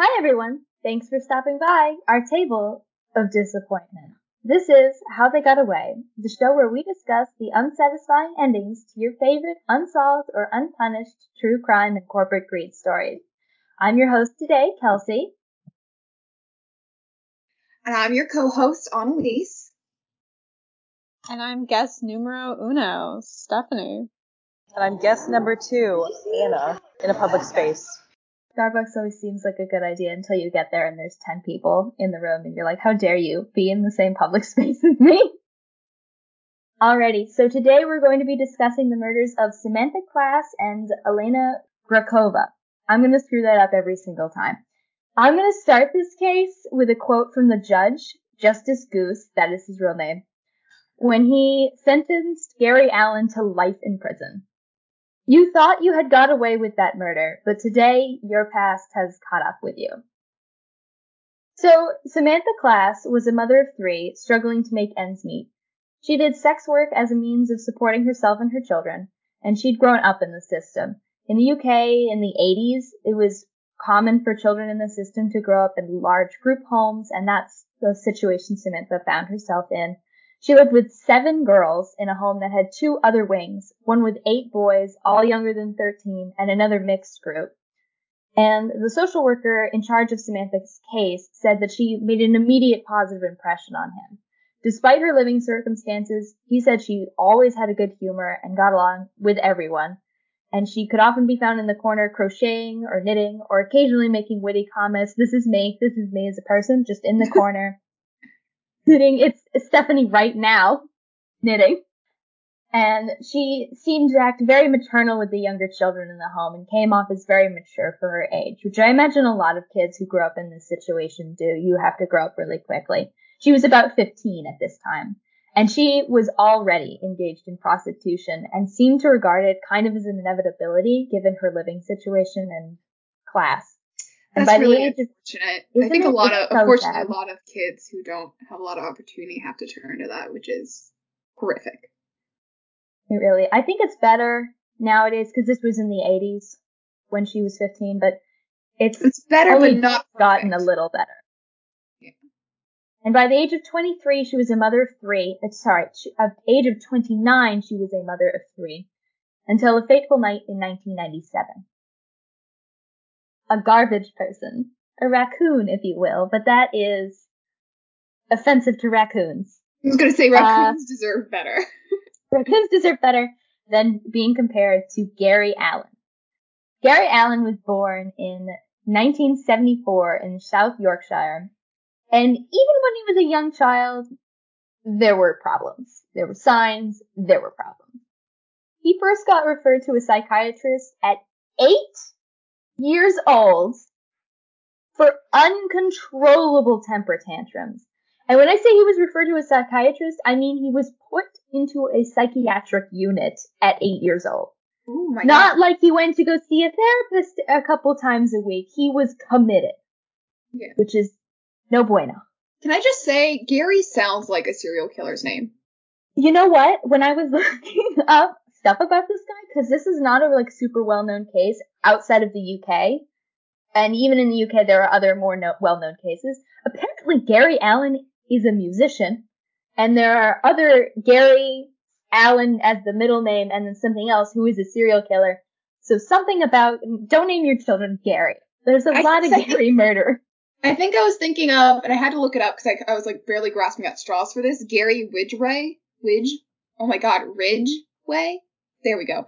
Hi everyone. Thanks for stopping by our table of disappointment. This is How They Got Away, the show where we discuss the unsatisfying endings to your favorite unsolved or unpunished true crime and corporate greed stories. I'm your host today, Kelsey. And I'm your co-host, Annalise. And I'm guest numero uno, Stephanie. And I'm guest number two, Anna, in a public space. Starbucks always seems like a good idea until you get there and there's 10 people in the room and you're like, how dare you be in the same public space as me? Alrighty, so today we're going to be discussing the murders of Samantha Class and Elena Grakova. I'm going to screw that up every single time. I'm going to start this case with a quote from the judge, Justice Goose, that is his real name, when he sentenced Gary Allen to life in prison. You thought you had got away with that murder, but today your past has caught up with you. So, Samantha Class was a mother of three, struggling to make ends meet. She did sex work as a means of supporting herself and her children, and she'd grown up in the system. In the UK in the 80s, it was common for children in the system to grow up in large group homes, and that's the situation Samantha found herself in she lived with seven girls in a home that had two other wings, one with eight boys, all younger than 13, and another mixed group. And the social worker in charge of Samantha's case said that she made an immediate positive impression on him. Despite her living circumstances, he said she always had a good humor and got along with everyone. And she could often be found in the corner crocheting or knitting or occasionally making witty comments. This is me. This is me as a person, just in the corner It's, Stephanie right now knitting. And she seemed to act very maternal with the younger children in the home and came off as very mature for her age, which I imagine a lot of kids who grow up in this situation do. You have to grow up really quickly. She was about 15 at this time. And she was already engaged in prostitution and seemed to regard it kind of as an inevitability given her living situation and class. And That's really unfortunate. I think a lot of, so unfortunately, sad. a lot of kids who don't have a lot of opportunity have to turn to that, which is horrific. It really, I think it's better nowadays because this was in the 80s when she was 15, but it's, it's better, but not gotten a little better. Yeah. And by the age of 23, she was a mother of three. Uh, sorry, at the age of 29, she was a mother of three until a fateful night in 1997 a garbage person, a raccoon, if you will, but that is offensive to raccoons. I was going to say raccoons uh, deserve better. raccoons deserve better than being compared to Gary Allen. Gary Allen was born in 1974 in South Yorkshire, and even when he was a young child, there were problems. There were signs, there were problems. He first got referred to a psychiatrist at eight years old for uncontrollable temper tantrums. And when I say he was referred to as a psychiatrist, I mean he was put into a psychiatric unit at eight years old. Ooh, Not God. like he went to go see a therapist a couple times a week. He was committed. Yeah. Which is no bueno. Can I just say, Gary sounds like a serial killer's name. You know what? When I was looking up stuff about this guy, because this is not a like super well known case, outside of the UK. And even in the UK, there are other more no- well-known cases. Apparently, Gary Allen is a musician, and there are other Gary Allen as the middle name, and then something else who is a serial killer. So something about don't name your children Gary. There's a I lot of Gary murder. I think I was thinking of, and I had to look it up because I, I, was like barely grasping at straws for this. Gary Ridgway, Widge. Oh my God, Ridgway. There we go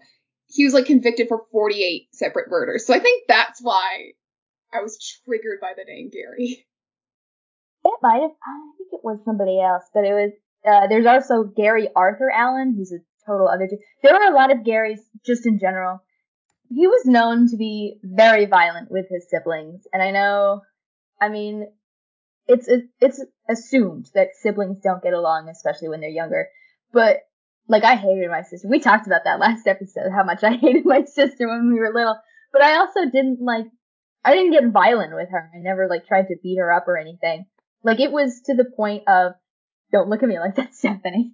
he was like convicted for 48 separate murders. So I think that's why I was triggered by the name Gary. It might have, I think it was somebody else, but it was, uh, there's also Gary Arthur Allen, who's a total other dude. There are a lot of Garys just in general. He was known to be very violent with his siblings, and I know, I mean, it's, it's assumed that siblings don't get along, especially when they're younger, but like I hated my sister. We talked about that last episode, how much I hated my sister when we were little. But I also didn't like, I didn't get violent with her. I never like tried to beat her up or anything. Like it was to the point of, don't look at me like that, Stephanie.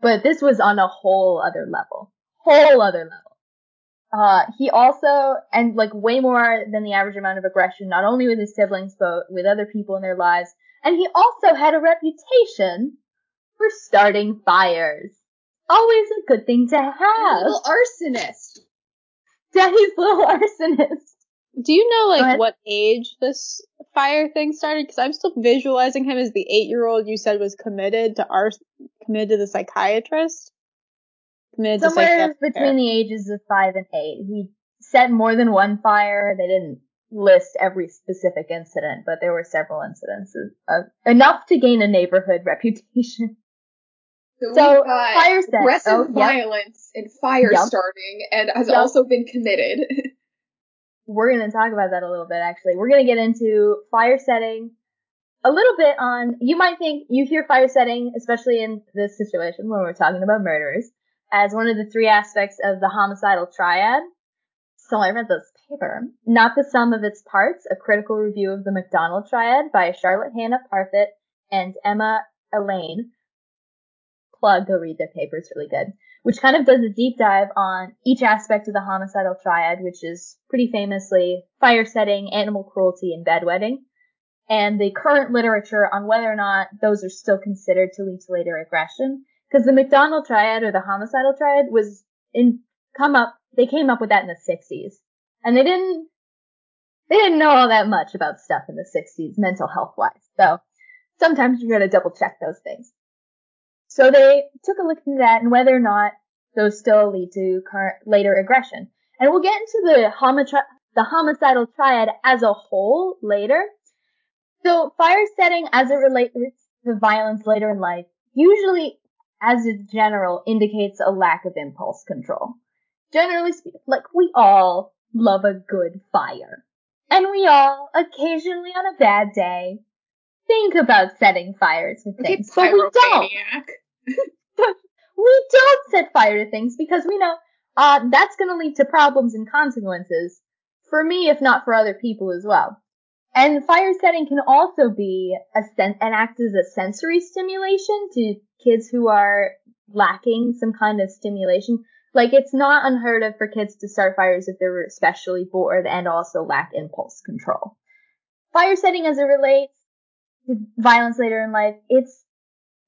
But this was on a whole other level. Whole other level. Uh, he also, and like way more than the average amount of aggression, not only with his siblings, but with other people in their lives. And he also had a reputation for starting fires. Always a good thing to have. little arsonist. Daddy's little arsonist. Do you know like what age this fire thing started? Because I'm still visualizing him as the eight year old you said was committed to ars committed to the psychiatrist. Committed Somewhere psychiatric between care. the ages of five and eight. He set more than one fire. They didn't list every specific incident, but there were several incidences of enough to gain a neighborhood reputation. So, So, fire set. aggressive Oh, yep. violence and fire Yep. starting, and has Yep. also been committed. We're going to talk about that a little bit actually. We're going to get into fire setting a little bit on, you might think you hear fire setting, especially in this situation when we're talking about murderers, as one of the three aspects of the homicidal triad. So I read this paper, Not the Sum of Its Parts, a critical review of the McDonald triad by Charlotte Hannah Parfitt and Emma Alleyne. Plug, go read their paper, it's really good. Which kind of does a deep dive on each aspect of the homicidal triad, which is pretty famously fire setting, animal cruelty, and bedwetting and the current literature on whether or not those are still considered to lead to later aggression. Because the McDonald triad or the homicidal triad was in come up they came up with that in the sixties. And they didn't they didn't know all that much about stuff in the sixties, mental health wise. So sometimes you gotta double check those things. So they took a look into that and whether or not those still lead to current later aggression. And we'll get into the homicide the homicidal triad as a whole later. So fire setting as it relates to violence later in life usually as a general indicates a lack of impulse control. Generally speaking, like we all love a good fire. And we all, occasionally on a bad day, think about setting fires to things. But we don't. We don't set fire to things because we know uh, that's going to lead to problems and consequences for me, if not for other people as well. And fire setting can also be a sen- and act as a sensory stimulation to kids who are lacking some kind of stimulation. Like it's not unheard of for kids to start fires if they're especially bored and also lack impulse control. Fire setting as it relates to violence later in life, it's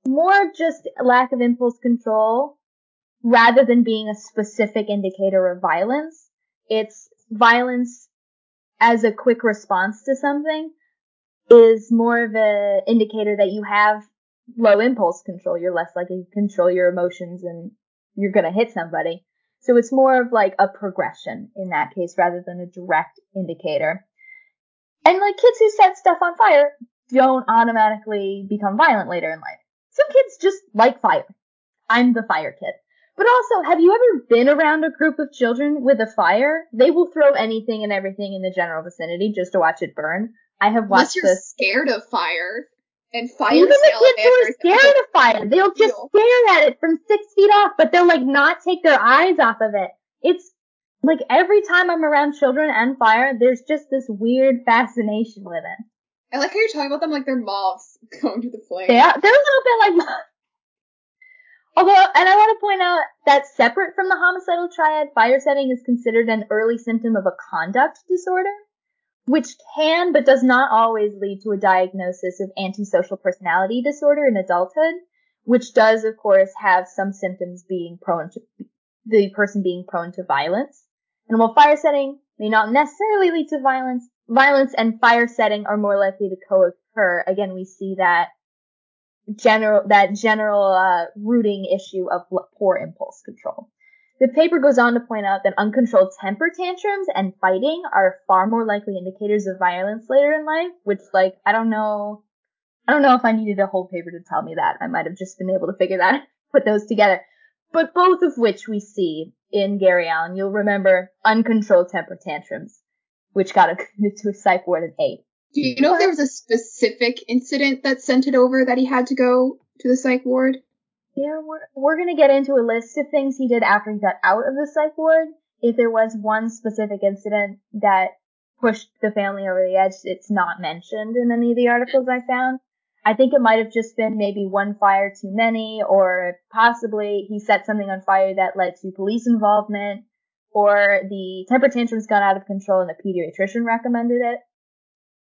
more just lack of impulse control rather than being a specific indicator of violence. It's violence as a quick response to something is more of an indicator that you have low impulse control. You're less likely to control your emotions and you're going to hit somebody. So it's more of like a progression in that case rather than a direct indicator. And like kids who set stuff on fire don't automatically become violent later in life. Some kids just like fire. I'm the fire kid. But also, have you ever been around a group of children with a fire? They will throw anything and everything in the general vicinity just to watch it burn. I have Unless watched you're this. scared of fire and fire Even the kids who are scared of fire, they'll just stare at it from six feet off, but they'll like not take their eyes off of it. It's like every time I'm around children and fire, there's just this weird fascination with it. I like how you're talking about them like they're moths going to the flame. Are, they're a little bit like. Although, and I want to point out that separate from the homicidal triad, fire setting is considered an early symptom of a conduct disorder, which can but does not always lead to a diagnosis of antisocial personality disorder in adulthood, which does, of course, have some symptoms being prone to the person being prone to violence. And while fire setting may not necessarily lead to violence, violence and fire setting are more likely to co-occur. Again, we see that general that general uh, rooting issue of poor impulse control. The paper goes on to point out that uncontrolled temper tantrums and fighting are far more likely indicators of violence later in life, which like I don't know I don't know if I needed a whole paper to tell me that. I might have just been able to figure that put those together. But both of which we see in Gary Allen. You'll remember uncontrolled temper tantrums, which got admitted to a psych ward at eight. Do you know if there was a specific incident that sent it over that he had to go to the psych ward? Yeah, we're, we're gonna get into a list of things he did after he got out of the psych ward. If there was one specific incident that pushed the family over the edge, it's not mentioned in any of the articles I found. I think it might have just been maybe one fire too many, or possibly he set something on fire that led to police involvement. Or the temper tantrums got out of control and the pediatrician recommended it.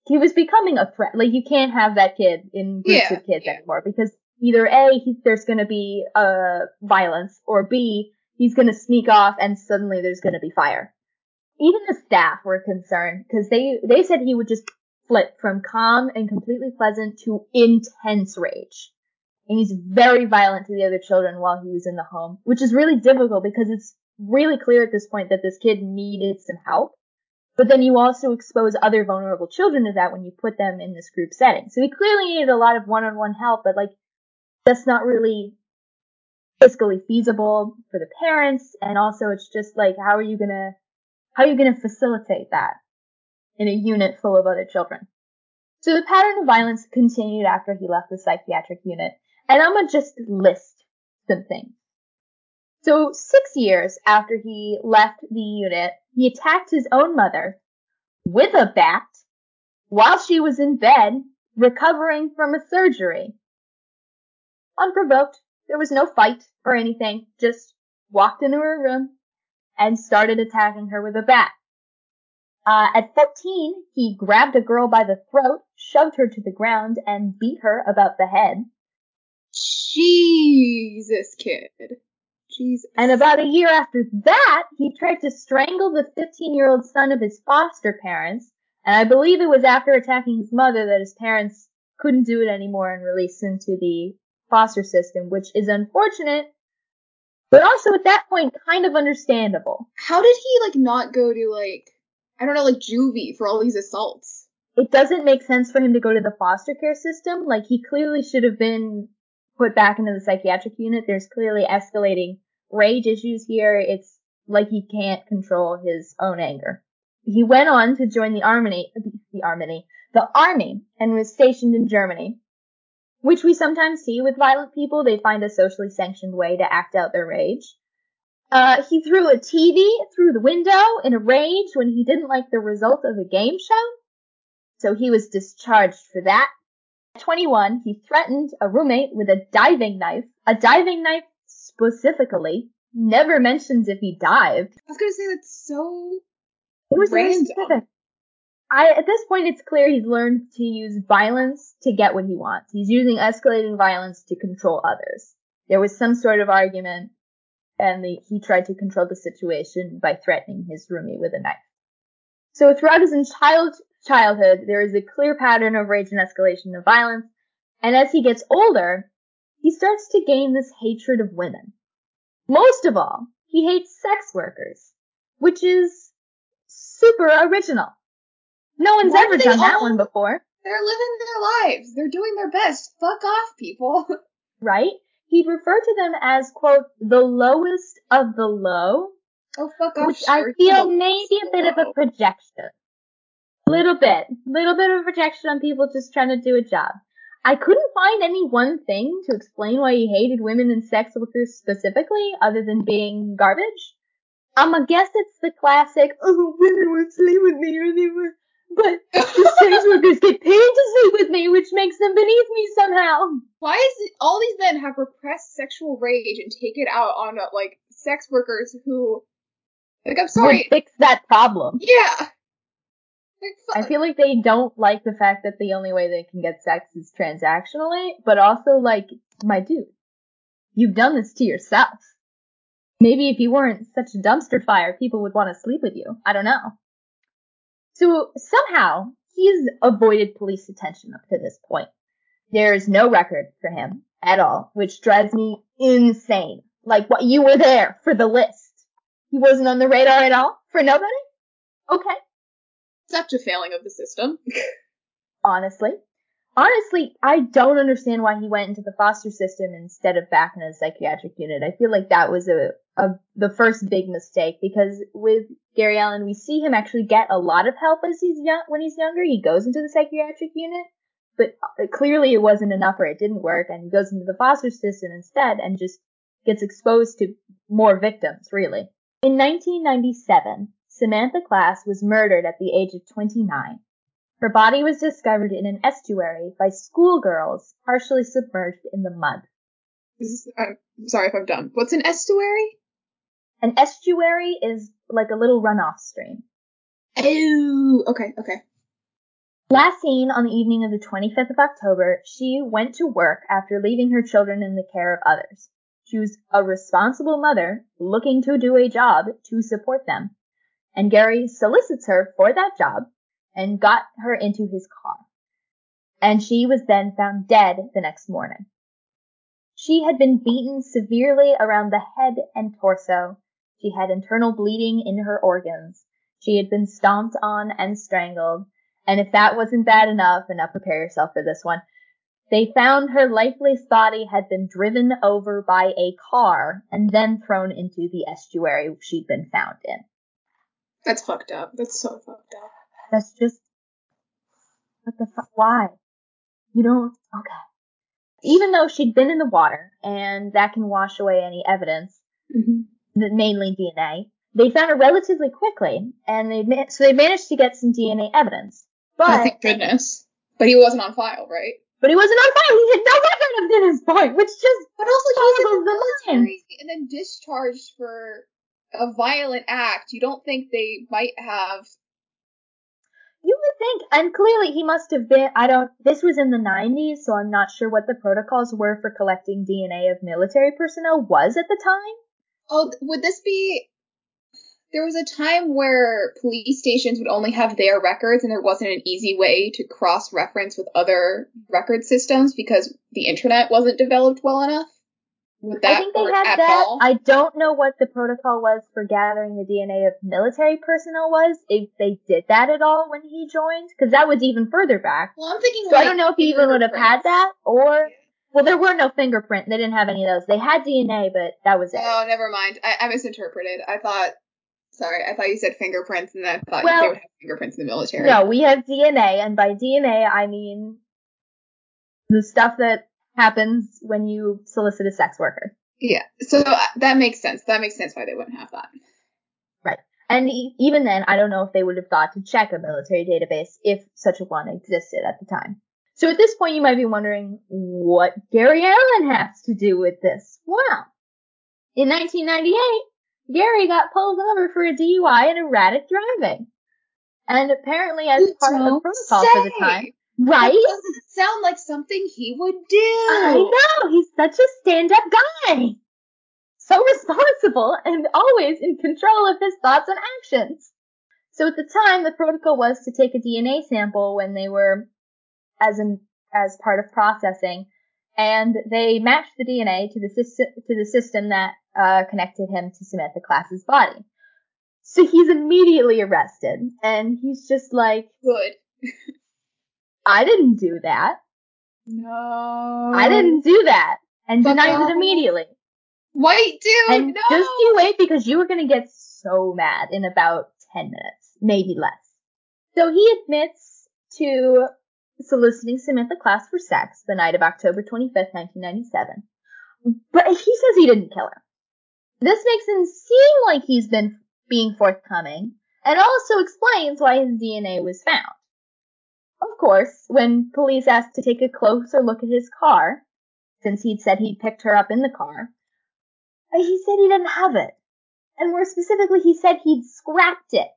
He was becoming a threat. Like you can't have that kid in groups Yeah, of kids yeah. anymore because either A, he, there's gonna be, uh, violence, or B, he's gonna sneak off and suddenly there's gonna be fire. Even the staff were concerned because they, they said he would just flip from calm and completely pleasant to intense rage. And he's very violent to the other children while he was in the home, which is really difficult because it's really clear at this point that this kid needed some help. But then you also expose other vulnerable children to that when you put them in this group setting. So he clearly needed a lot of one-on-one help, but like, that's not really fiscally feasible for the parents. And also it's just like, how are you gonna, how are you gonna facilitate that in a unit full of other children? So the pattern of violence continued after he left the psychiatric unit. And I'm gonna just list some things. So six years after he left the unit, he attacked his own mother with a bat while she was in bed recovering from a surgery. Unprovoked. There was no fight or anything. Just walked into her room and started attacking her with a bat. Uh, at 14, he grabbed a girl by the throat, shoved her to the ground, and beat her about the head. Jesus, kid. Jesus. And about a year after that, he tried to strangle the 15 year old son of his foster parents. And I believe it was after attacking his mother that his parents couldn't do it anymore and released him to the foster system, which is unfortunate, but also at that point kind of understandable. How did he like not go to like I don't know like juvie for all these assaults? It doesn't make sense for him to go to the foster care system. Like he clearly should have been put back into the psychiatric unit. There's clearly escalating rage issues here. It's like he can't control his own anger. He went on to join the army, the army, the army, and was stationed in Germany, which we sometimes see with violent people. They find a socially sanctioned way to act out their rage. Uh, he threw a TV through the window in a rage when he didn't like the result of a game show. So he was discharged for that. At 21, he threatened a roommate with a diving knife. A diving knife specifically. Never mentions if he dived. I was gonna say that's so It was Random. specific. I, at this point, it's clear he's learned to use violence to get what he wants. He's using escalating violence to control others. There was some sort of argument, and the, he tried to control the situation by threatening his roomie with a knife. So throughout his child, childhood, there is a clear pattern of rage and escalation of violence, and as he gets older, he starts to gain this hatred of women. Most of all, he hates sex workers, which is super original. No one's Why ever done that all- one before, they're living their lives. They're doing their best. Fuck off, people. right? He'd refer to them as, quote, the lowest of the low, Oh fuck off. which I feel maybe a bit of a projection. Little bit. Little bit of a projection on people just trying to do a job. I couldn't find any one thing to explain why he hated women and sex workers specifically, other than being garbage. Um, I guess it's the classic, oh, women won't sleep with me, or they were, but the sex workers get paid to sleep with me, which makes them beneath me somehow. Why is it all these men have repressed sexual rage and take it out on uh, like sex workers who like I'm Would sorry. fix that problem. Yeah. I feel like they don't like the fact that the only way they can get sex is transactionally, but also like, my dude, you've done this to yourself. Maybe if you weren't such a dumpster fire, people would want to sleep with you. I don't know. So somehow he's avoided police attention up to this point. There's no record for him at all, which drives me insane. Like what you were there for the list. He wasn't on the radar at all for nobody? Okay. Such a failing of the system. honestly. Honestly, I don't understand why he went into the foster system instead of back in a psychiatric unit. I feel like that was a, a the first big mistake because with Gary Allen, we see him actually get a lot of help as he's young when he's younger. He goes into the psychiatric unit, but uh, clearly it wasn't enough or it didn't work, and he goes into the foster system instead and just gets exposed to more victims. Really, in 1997, Samantha Class was murdered at the age of 29. Her body was discovered in an estuary by schoolgirls partially submerged in the mud. This is, I'm sorry if I'm dumb. What's an estuary? An estuary is like a little runoff stream. Oh, okay, okay. Last seen on the evening of the 25th of October, she went to work after leaving her children in the care of others. She was a responsible mother looking to do a job to support them. And Gary solicits her for that job and got her into his car. And she was then found dead the next morning. She had been beaten severely around the head and torso. She had internal bleeding in her organs. She had been stomped on and strangled. And if that wasn't bad enough, and now prepare yourself for this one, they found her lifeless body had been driven over by a car and then thrown into the estuary she'd been found in. That's fucked up. That's so fucked up. That's just what the fuck? Why? You don't. Okay. Even though she'd been in the water and that can wash away any evidence, Mm-hmm. mainly DNA, they found her relatively quickly, and they so they managed to get some DNA evidence. But thank goodness. But he wasn't on file, right? but he wasn't on file. He had no record of this point, which just But also he was in the military and then discharged for a violent act. You don't think they might have You would think, and clearly he must have been, I don't, this was in the 90s, so I'm not sure what the protocols were for collecting DNA of military personnel was at the time. Oh, would this be? There was a time where police stations would only have their records, and there wasn't an easy way to cross-reference with other record systems because the internet wasn't developed well enough. Would that I think they had that. all? I don't know what the protocol was for gathering the DNA of military personnel was, if they did that at all when he joined, because that was even further back. well, I'm thinking. So I don't know if he even would have had that, or, well, there were no fingerprint. They didn't have any of those. They had DNA, but that was it. Oh, never mind. I, I misinterpreted. I thought. Sorry, I thought you said fingerprints, and I thought Well- they would have fingerprints in the military. No, we have DNA, and by DNA I mean the stuff that happens when you solicit a sex worker. Yeah. So uh, that makes sense. That makes sense why they wouldn't have that. Right. And e- even then, I don't know if they would have thought to check a military database if such a one existed at the time. So at this point, you might be wondering what Gary Allen has to do with this. Well, in 1998, Gary got pulled over for a DUI and erratic driving. And apparently, as You part of the protocol for the say. Time, That right? doesn't sound like something he would do. I know, he's such a stand-up guy. So responsible and always in control of his thoughts and actions. So at the time, the protocol was to take a DNA sample when they were as in, as part of processing, and they matched the DNA to the system to the system that uh, connected him to Samantha Class's body. So he's immediately arrested, and he's just like, Good. "I didn't do that. No. I didn't do that," and But denies no. it immediately. White dude. And no. just you wait because you were going to get so mad in about 10 minutes, maybe less. So he admits to soliciting Samantha Class for sex the night of October 25th, 1997. But he says he didn't kill her. This makes him seem like he's been being forthcoming and also explains why his DNA was found. Of course, when police asked to take a closer look at his car, since he'd said he'd picked her up in the car, uh, he said he didn't have it. And more specifically, he said he'd scrapped it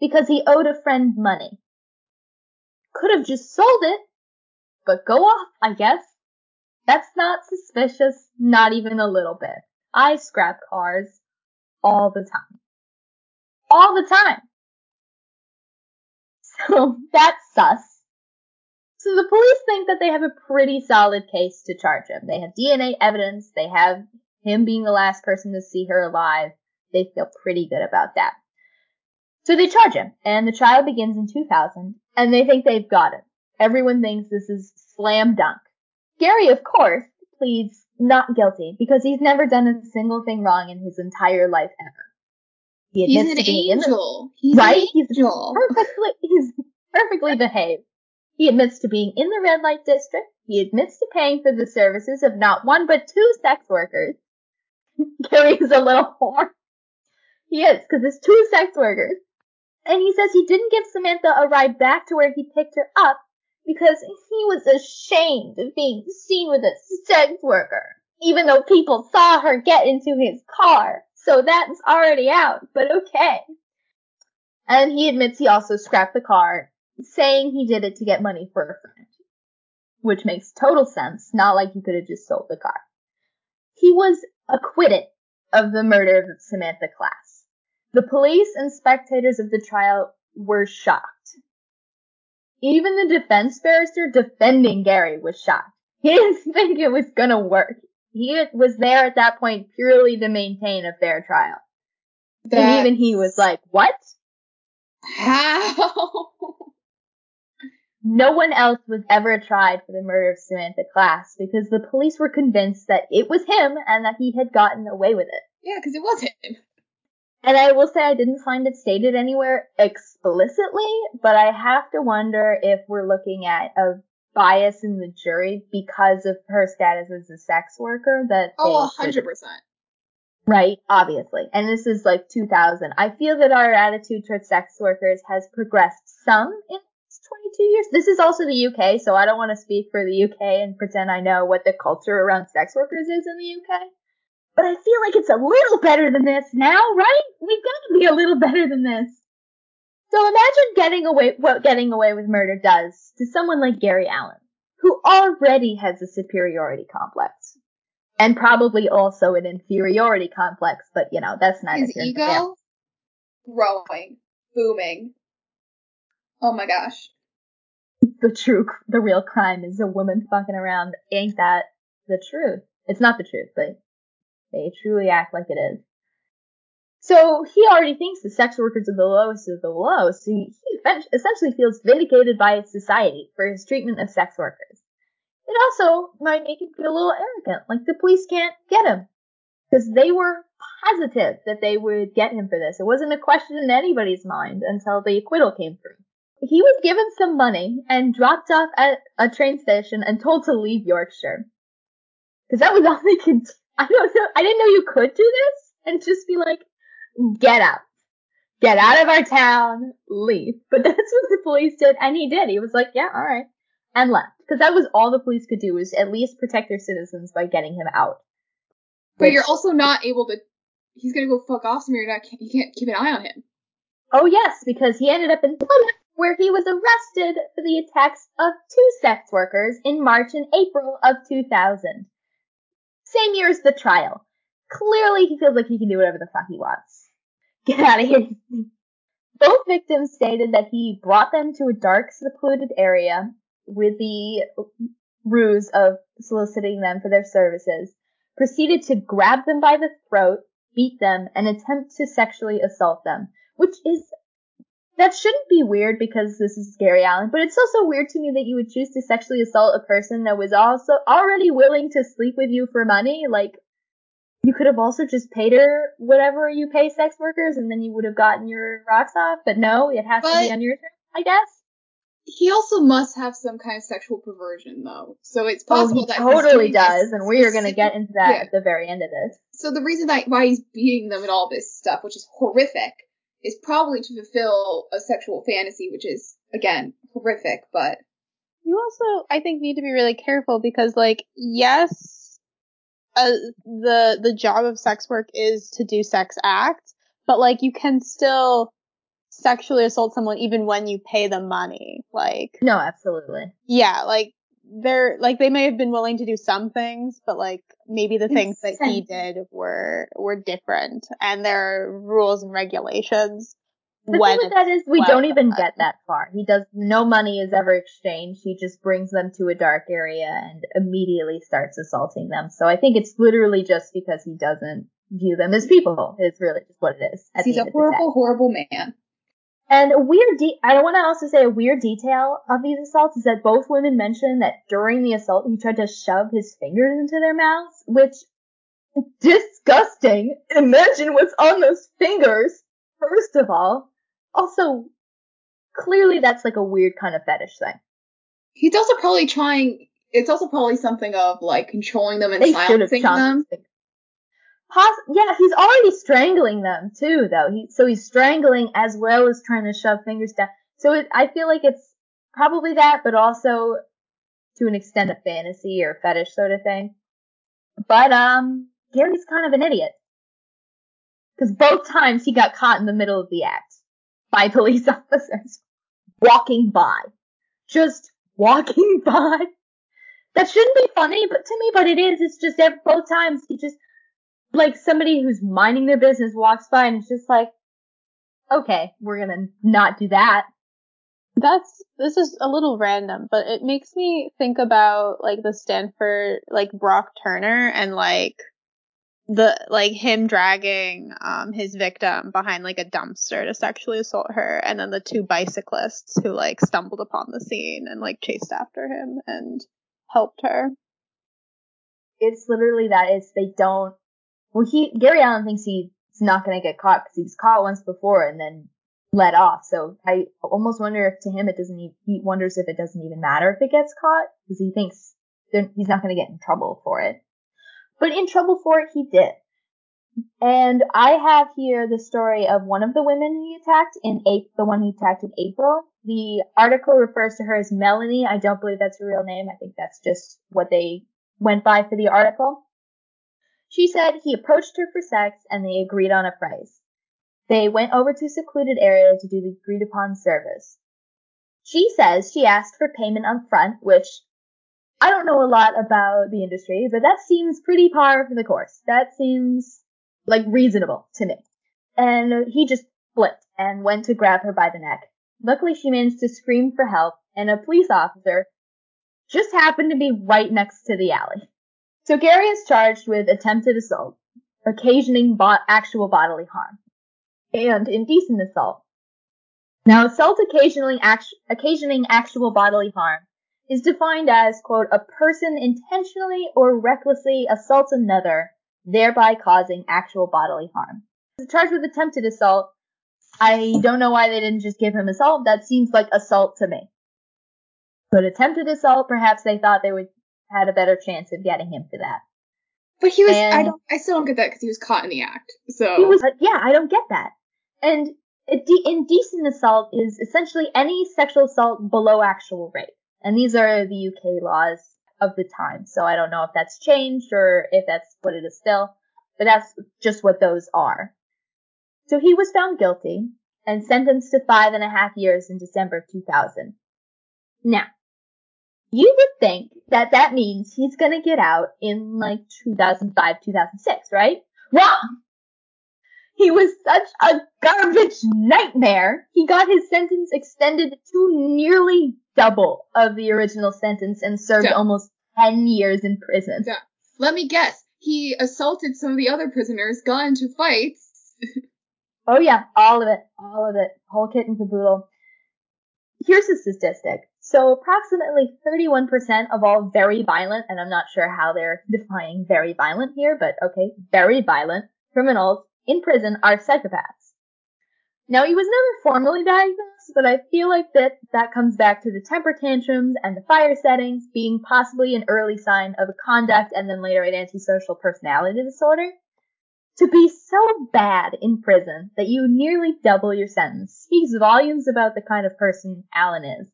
because he owed a friend money. Could have just sold it, but go off, I guess. That's not suspicious, not even a little bit. I scrap cars all the time. All the time. So that's sus. So the police think that they have a pretty solid case to charge him. They have DNA evidence, they have him being the last person to see her alive. They feel pretty good about that. So they charge him, and the trial begins in 2000, and they think they've got him. Everyone thinks this is slam dunk. Gary, of course, pleads not guilty because he's never done a single thing wrong in his entire life ever. He He's admits an to being in the. He's right? an He's angel. perfectly he's perfectly behaved. He admits to being in the red light district. He admits to paying for the services of not one but two sex workers. Gary's a little whore. He is, because it's two sex workers. And he says he didn't give Samantha a ride back to where he picked her up because he was ashamed of being seen with a sex worker, even though people saw her get into his car. So that's already out, but okay. And he admits he also scrapped the car, saying he did it to get money for a friend. Which makes total sense, not like he could have just sold the car. He was acquitted of the murder of Samantha Class. The police and spectators of the trial were shocked. Even the defense barrister defending Gary was shocked. He didn't think it was gonna work. He was there at that point purely to maintain a fair trial. And even he was like, what? How? No one else was ever tried for the murder of Samantha Class because the police were convinced that it was him and that he had gotten away with it. yeah, because it was him. And I will say I didn't find it stated anywhere explicitly, but I have to wonder if we're looking at a bias in the jury because of her status as a sex worker that Oh, they 100%. Right, obviously. And this is like 2000. I feel that our attitude towards sex workers has progressed some in 22 years. This is also the UK, so I don't want to speak for the UK and pretend I know what the culture around sex workers is in the UK. But I feel like it's a little better than this now, right? We've got to be a little better than this. So imagine getting away, what getting away with murder does to someone like Gary Allen, who already has a superiority complex. And probably also an inferiority complex, but you know, that's not His ego growing, booming. Oh my gosh. The true, the real crime is a woman fucking around. Ain't that the truth? It's not the truth, but they truly act like it is. So he already thinks the sex workers are the lowest of the low, so he essentially feels vindicated by society for his treatment of sex workers. It also might make him feel a little arrogant, like the police can't get him. Because they were positive that they would get him for this. It wasn't a question in anybody's mind until the acquittal came through. He was given some money and dropped off at a train station and told to leave Yorkshire. Because that was all they could do. I don't know. I didn't know you could do this and just be like, get out. Get out of our town. Leave. But that's what the police did. And he did. He was like, yeah, alright. And left. Because that was all the police could do was at least protect their citizens by getting him out. But Which- you're also not able to. He's gonna go fuck off somewhere. You're not. You can't keep an eye on him. Oh yes, because he ended up in Plymouth, where he was arrested for the attacks of two sex workers in March and April of 2000. Same year as the trial. Clearly, he feels like he can do whatever the fuck he wants. Get out of here. Both victims stated that he brought them to a dark, secluded area with the ruse of soliciting them for their services, proceeded to grab them by the throat, beat them, and attempt to sexually assault them, which is that shouldn't be weird because this is Gary Allen, but it's also weird to me that you would choose to sexually assault a person that was also already willing to sleep with you for money. Like, you could have also just paid her whatever you pay sex workers and then you would have gotten your rocks off, but no, it has to be on your terms, I guess. He also must have some kind of sexual perversion, though. So it's Oh, possible he that he's totally does, and we are going to get into that Yeah. at the very end of this. So the reason that why he's beating them and all this stuff, which is horrific, is probably to fulfill a sexual fantasy, which is again horrific. But You also, I think, need to be really careful because, like, yes, uh, the the job of sex work is to do sex acts, but like, you can still sexually assault someone even when you pay them money. Like, No, absolutely. yeah, like they're like they may have been willing to do some things, but like maybe the things that he did were were different, and there are rules and regulations. The when thing with that is we well don't even get that far. He does no money is ever exchanged. He just brings them to a dark area and immediately starts assaulting them. So I think it's literally just because he doesn't view them as people. Is really just what it is. He's a end of the day. horrible, horrible man. And a weird de- I want to also say a weird detail of these assaults is that both women mentioned that during the assault he tried to shove his fingers into their mouths, which disgusting. Imagine what's on those fingers. First of all, also clearly that's like a weird kind of fetish thing. He's also probably trying. It's also probably something of like controlling them and They should have silencing them. Poss- yeah, he's already strangling them too, though. He so he's strangling as well as trying to shove fingers down. So it, I feel like it's probably that, but also to an extent a fantasy or fetish sort of thing. But um, Gary's kind of an idiot. Because both times he got caught in the middle of the act by police officers walking by. Just walking by. That shouldn't be funny, but to me, but it is. It's just every, both times he just, like somebody who's minding their business walks by and it's just like, okay, we're gonna not do that. That's this is a little random, but it makes me think about like the Stanford like Brock Turner and like the like him dragging um his victim behind like a dumpster to sexually assault her and then the two bicyclists who like stumbled upon the scene and like chased after him and helped her. It's literally that. It's they don't. Well, he Gary Allen thinks he's not gonna get caught because he was caught once before and then let off. So I almost wonder if to him it doesn't. Even, he wonders if it doesn't even matter if it gets caught because he thinks he's not gonna get in trouble for it. But in trouble for it, he did. And I have here the story of one of the women he attacked in April, the one he attacked in April. The article refers to her as Melanie. I don't believe that's her real name. I think that's just what they went by for the article. She said he approached her for sex and they agreed on a price. They went over to a secluded area to do the agreed upon service. She says she asked for payment up front, which I don't know a lot about the industry, but that seems pretty par for the course. That seems like reasonable to me. And he just flipped and went to grab her by the neck. Luckily, she managed to scream for help, and a police officer just happened to be right next to the alley. So Gary is charged with attempted assault, occasioning bo- actual bodily harm, and indecent assault. Now, assault occasioning, act- occasioning actual bodily harm is defined as, quote, a person intentionally or recklessly assaults another, thereby causing actual bodily harm. He's charged with attempted assault. I don't know why they didn't just give him assault. That seems like assault to me. But attempted assault, perhaps they thought they would had a better chance of getting him for that. But he was, And- I don't, I still don't get that because he was caught in the act. So He was, yeah, I don't get that. And a de- indecent assault is essentially any sexual assault below actual rape. And these are the UK laws of the time. So I don't know if that's changed or if that's what it is still, but that's just what those are. So he was found guilty and sentenced to five and a half years in December 2000. Now, you would think that that means he's gonna get out in like 2005, 2006, right? Wrong! He was such a garbage nightmare. He got his sentence extended to nearly double of the original sentence and served Yeah. almost 10 years in prison. Yeah. let me guess. He assaulted some of the other prisoners, got into fights. Oh yeah, all of it, all of it, whole kit and caboodle. Here's a statistic. So approximately 31% of all very violent, and I'm not sure how they're defining very violent here, but okay, very violent criminals in prison are psychopaths. Now he was never formally diagnosed, but I feel like that that comes back to the temper tantrums and the fire settings being possibly an early sign of a conduct and then later an antisocial personality disorder. To be so bad in prison that you nearly double your sentence speaks volumes about the kind of person Allen is.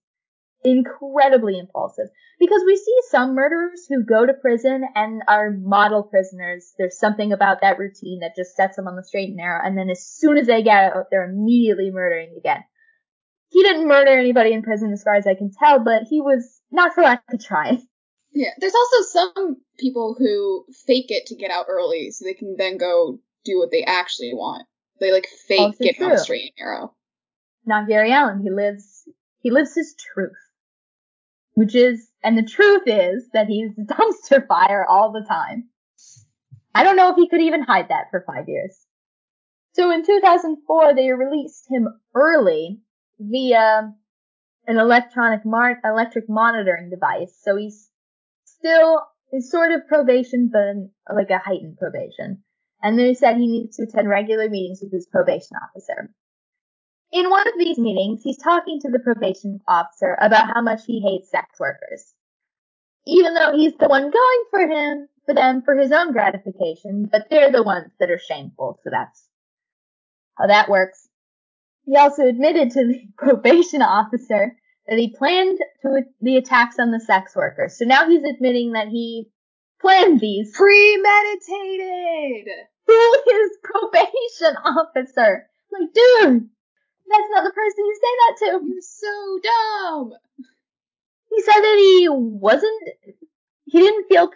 Incredibly impulsive. Because we see some murderers who go to prison and are model prisoners. There's something about that routine that just sets them on the straight and narrow, and then as soon as they get out, they're immediately murdering again. He didn't murder anybody in prison as far as I can tell, but he was not for lack of trying. Yeah, there's also some people who fake it to get out early so they can then go do what they actually want. They like fake Also getting on the straight and narrow. not Gary Allen. He lives he lives his truth. Which is and the truth is that he's a dumpster fire all the time. I don't know if he could even hide that for five years. So in 2004, they released him early via an electronic mar- electric monitoring device. So he's still is sort of probation, but like a heightened probation. And they said he needs to attend regular meetings with his probation officer. In one of these meetings, he's talking to the probation officer about how much he hates sex workers. Even though he's the one going for him, for them for his own gratification, but they're the ones that are shameful, so that's how that works. He also admitted to the probation officer that he planned to the attacks on the sex workers. So now he's admitting that he planned these. Premeditated! Who is probation officer. Like, dude, that's not the person you say that to. You're so dumb. He said that he wasn't, he didn't feel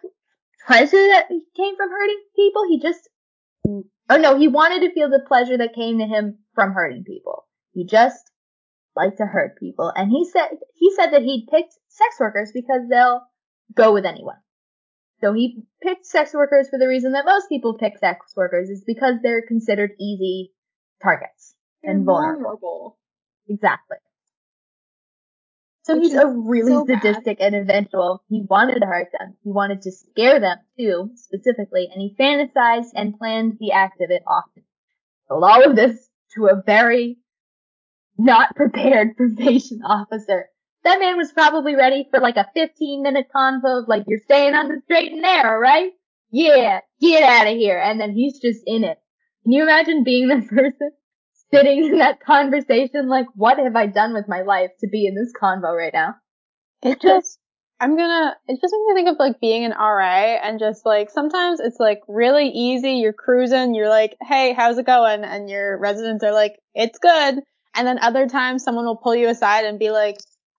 pleasure that came from hurting people. He just, oh no, he wanted to feel the pleasure that came to him from hurting people. He just liked to hurt people. And he said, he said that he picked sex workers because they'll go with anyone. So he picked sex workers for the reason that most people pick sex workers is because they're considered easy targets And vulnerable. vulnerable. Exactly. So Which he's a really so bad. sadistic individual. He wanted to hurt them. He wanted to scare them too, specifically, and he fantasized and planned the act of it often. Told all of this to a very not prepared probation officer. That man was probably ready for like a 15 minute convo of like, you're staying on the straight and narrow, right? Yeah, get out of here. And then he's just in it. Can you imagine being the person sitting in that conversation like, what have I done with my life to be in this convo right now? It just, I'm gonna, it just makes me think of like being an RA and just like sometimes it's like really easy. You're cruising. You're like, hey, how's it going? And your residents are like, it's good. And then other times someone will pull you aside and be like,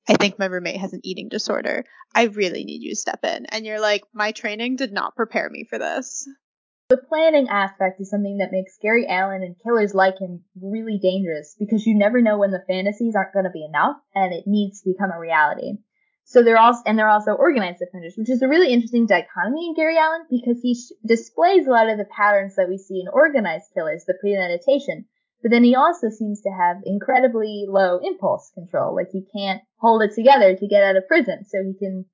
I think my roommate has an eating disorder. I really need you to step in. And you're like, my training did not prepare me for this. The planning aspect is something that makes Gary Allen and killers like him really dangerous because you never know when the fantasies aren't going to be enough and it needs to become a reality. So they're also, and they're also organized offenders, which is a really interesting dichotomy in Gary Allen because he sh- displays a lot of the patterns that we see in organized killers, the premeditation. But then he also seems to have incredibly low impulse control. Like he can't hold it together to get out of prison. So he can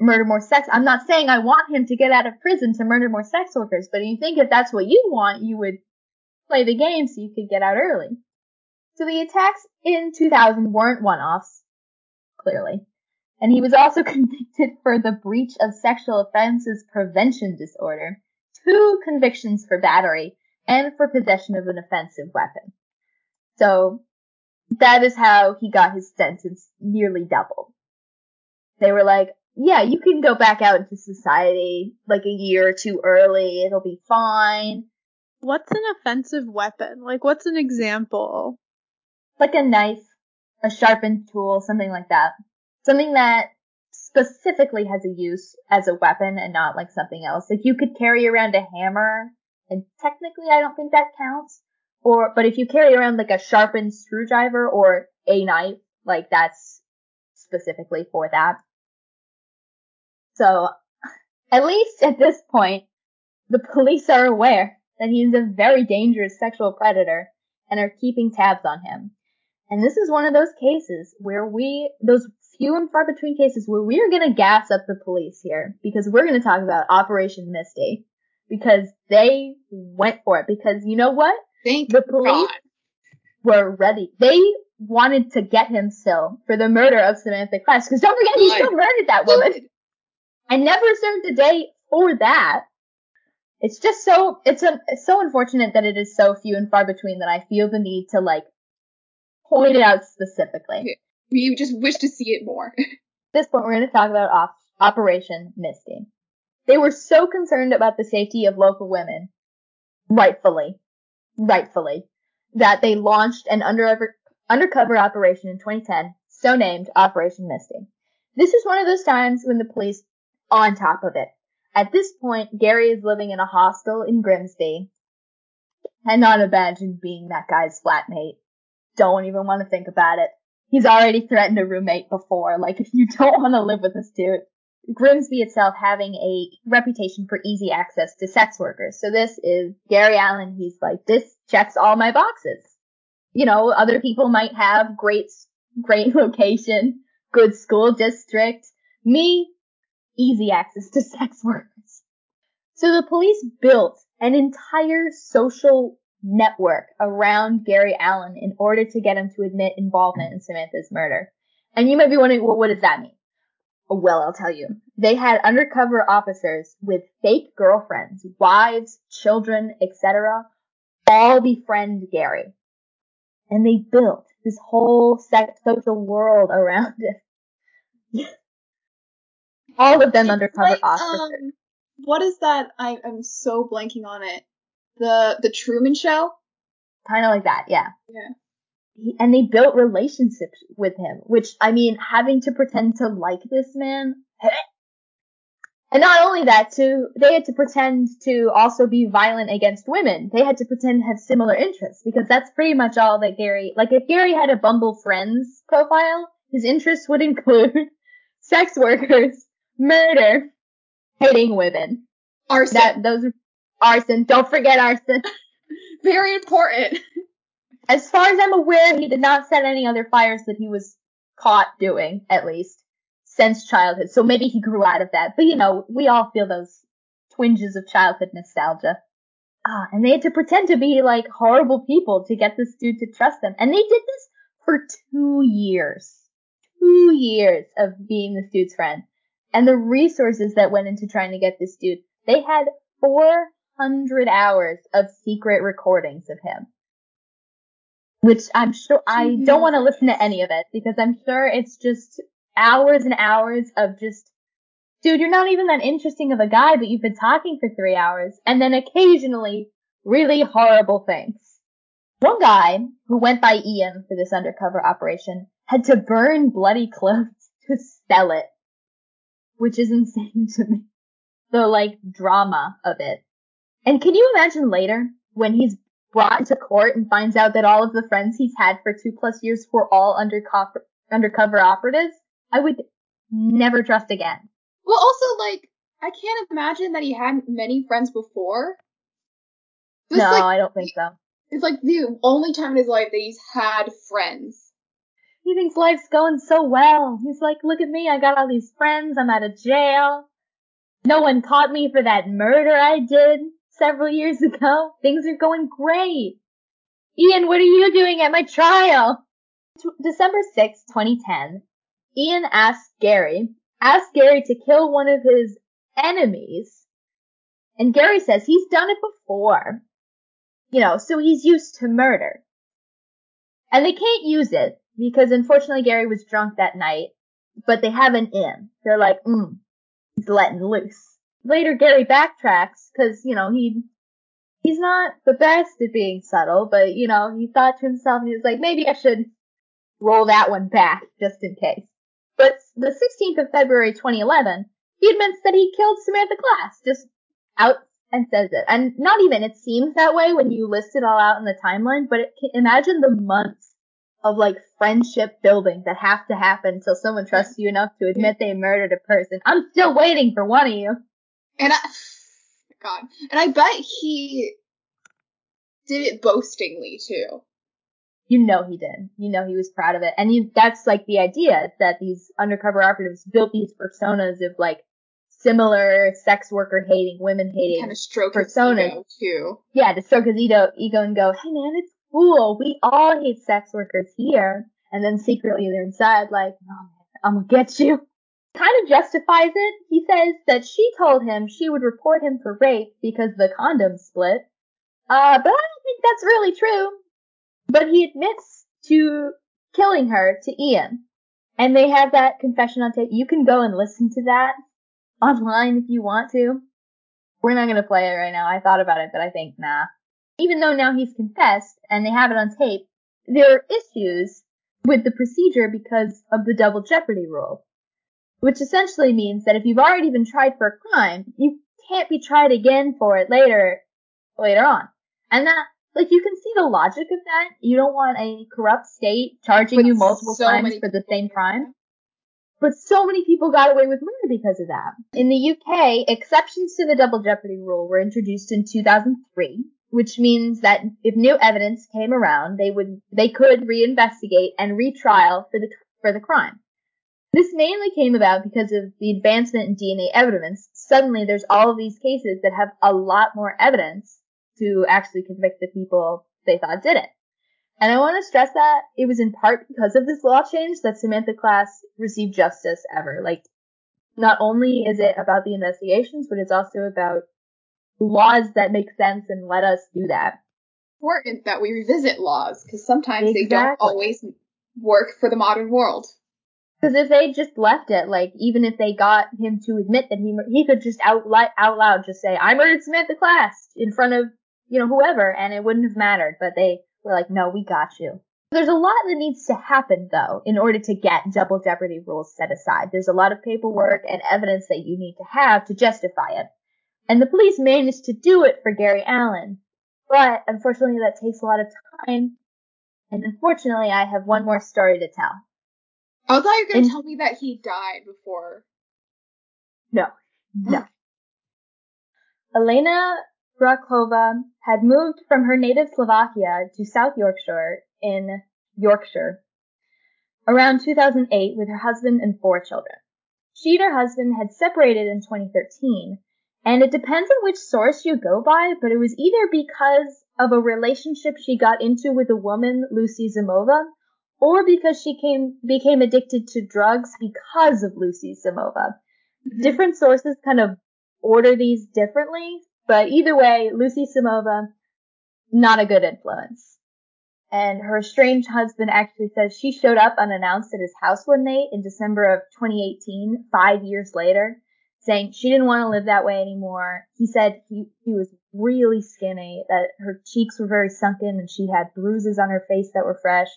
murder more sex. I'm not saying I want him to get out of prison to murder more sex workers, but you think if that's what you want, you would play the game so you could get out early. So the attacks in 2000 weren't one-offs, clearly. And he was also convicted for the breach of sexual offenses prevention disorder, two convictions for battery, and for possession of an offensive weapon. So that is how he got his sentence nearly doubled. They were like, yeah, you can go back out into society like a year or two early. It'll be fine. What's an offensive weapon? Like, what's an example? Like a knife, a sharpened tool, something like that. Something that specifically has a use as a weapon and not like something else. Like you could carry around a hammer and technically I don't think that counts. Or, but if you carry around like a sharpened screwdriver or a knife, like that's specifically for that. So, at least at this point, the police are aware that he is a very dangerous sexual predator and are keeping tabs on him. And this is one of those cases where we, those few and far between cases where we are going to gas up the police here because we're going to talk about Operation Misty because they went for it because you know what? Thank The police God. were ready. They wanted to get him still for the murder of Samantha Class because don't forget he still murdered that woman And never served a day for that. It's just so it's a it's so unfortunate that it is so few and far between that I feel the need to like point it out specifically. We just wish to see it more. At this point, we're going to talk about op- Operation Misty. They were so concerned about the safety of local women, rightfully, rightfully, that they launched an undercover, undercover operation in 2010, so named Operation Misty. This is one of those times when the police on top of it. At this point, Gary is living in a hostel in Grimsby. Cannot imagine being that guy's flatmate. Don't even want to think about it. He's already threatened a roommate before. Like, if you don't want to live with this dude. Grimsby itself having a reputation for easy access to sex workers. So this is Gary Allen. He's like, this checks all my boxes. You know, other people might have great, great location, good school district. Me, easy access to sex workers. So the police built an entire social network around Gary Allen in order to get him to admit involvement in Samantha's murder. And you might be wondering, well, what does that mean? Well, I'll tell you. They had undercover officers with fake girlfriends, wives, children, etc. all befriend Gary. And they built this whole sex social world around it. all of them undercover like, officers. um, what is that? I, I'm so blanking on it. The the Truman Show. Kind of like that, yeah. Yeah. He, and they built relationships with him, which I mean, having to pretend to like this man. And not only that, to they had to pretend to also be violent against women. They had to pretend to have similar interests because that's pretty much all that Gary. Like if Gary had a Bumble Friends profile, his interests would include sex workers, murder, hating women. Arson. That those arson. Don't forget arson. Very important. As far as I'm aware, he did not set any other fires that he was caught doing, at least, since childhood. So maybe he grew out of that. But you know, we all feel those twinges of childhood nostalgia. Ah, and they had to pretend to be like horrible people to get this dude to trust them. And they did this for two years. Two years of being this dude's friend. And the resources that went into trying to get this dude, they had 400 hours of secret recordings of him. Which I'm sure I don't want to listen to any of it because I'm sure it's just hours and hours of just, dude, you're not even that interesting of a guy, but you've been talking for three hours and then occasionally really horrible things. One guy who went by Ian for this undercover operation had to burn bloody clothes to sell it, which is insane to me. The like drama of it. And can you imagine later when he's brought into court and finds out that all of the friends he's had for two plus years were all undercover, undercover operatives, I would never trust again. Well, also like I can't imagine that he had many friends before. This, no, like, I don't think so. It's like the only time in his life that he's had friends. He thinks life's going so well. He's like, look at me, I got all these friends, I'm out of jail. No one caught me for that murder I did several years ago. Things are going great. Ian, what are you doing at my trial? T- December 6, 2010, Ian asked Gary, asked Gary to kill one of his enemies. And Gary says he's done it before. You know, so he's used to murder. And they can't use it because unfortunately Gary was drunk that night, but they have an in. They're like, mm, he's letting loose. Later Gary backtracks because, you know, he, he's not the best at being subtle, but, you know, he thought to himself, he was like, maybe I should roll that one back just in case. But the 16th of February 2011, he admits that he killed Samantha Class, just out and says it. And not even, it seems that way when you list it all out in the timeline, but it, imagine the months of like friendship building that have to happen until someone trusts you enough to admit they murdered a person. I'm still waiting for one of you. And I, God, and I bet he did it boastingly too. You know he did. You know he was proud of it. And you, that's like the idea that these undercover operatives built these personas of like similar sex worker hating, women hating Kind of stroke his personas. ego too. Yeah, to stroke his ego, ego and go, hey man, it's cool. We all hate sex workers here. And then secretly they're inside like, oh I'm gonna get you. Kind of justifies it. He says that she told him she would report him for rape because the condom split. Uh, but I don't think that's really true. But he admits to killing her to Ian. And they have that confession on tape. You can go and listen to that online if you want to. We're not gonna play it right now. I thought about it, but I think nah. Even though now he's confessed and they have it on tape, there are issues with the procedure because of the double jeopardy rule. Which essentially means that if you've already been tried for a crime, you can't be tried again for it later, later on. And that, like, you can see the logic of that. You don't want a corrupt state charging But you multiple so times many for the same crime. But so many people got away with murder because of that. In the UK, exceptions to the double jeopardy rule were introduced in 2003, which means that if new evidence came around, they would, they could reinvestigate and retrial for the, for the crime. This mainly came about because of the advancement in DNA evidence. Suddenly there's all of these cases that have a lot more evidence to actually convict the people they thought did it. And I want to stress that it was in part because of this law change that Samantha Class received justice ever. Like, not only is it about the investigations, but it's also about laws that make sense and let us do that. Important that we revisit laws because sometimes they don't always work for the modern world. Because if they just left it, like, even if they got him to admit that he, he could just out, li- out loud just say, I murdered Samantha Class in front of you know, whoever, and it wouldn't have mattered, but they were like, no, we got you. There's a lot that needs to happen though in order to get double jeopardy rules set aside. There's a lot of paperwork and evidence that you need to have to justify it. And the police managed to do it for Gary Allen. But unfortunately that takes a lot of time. And unfortunately I have one more story to tell. I thought you were going to tell me that he died before. No, no. Elena Grakova had moved from her native Slovakia to South Yorkshire in Yorkshire around 2008 with her husband and four children. She and her husband had separated in 2013, and it depends on which source you go by, but it was either because of a relationship she got into with a woman, Lucy Zamova, or because she came, became addicted to drugs because of Lucy Zamova. Mm-hmm. Different sources kind of order these differently, but either way, Lucy Samova, not a good influence. And her estranged husband actually says she showed up unannounced at his house one night in December of 2018, five years later, saying she didn't want to live that way anymore. He said he, he was really skinny, that her cheeks were very sunken and she had bruises on her face that were fresh.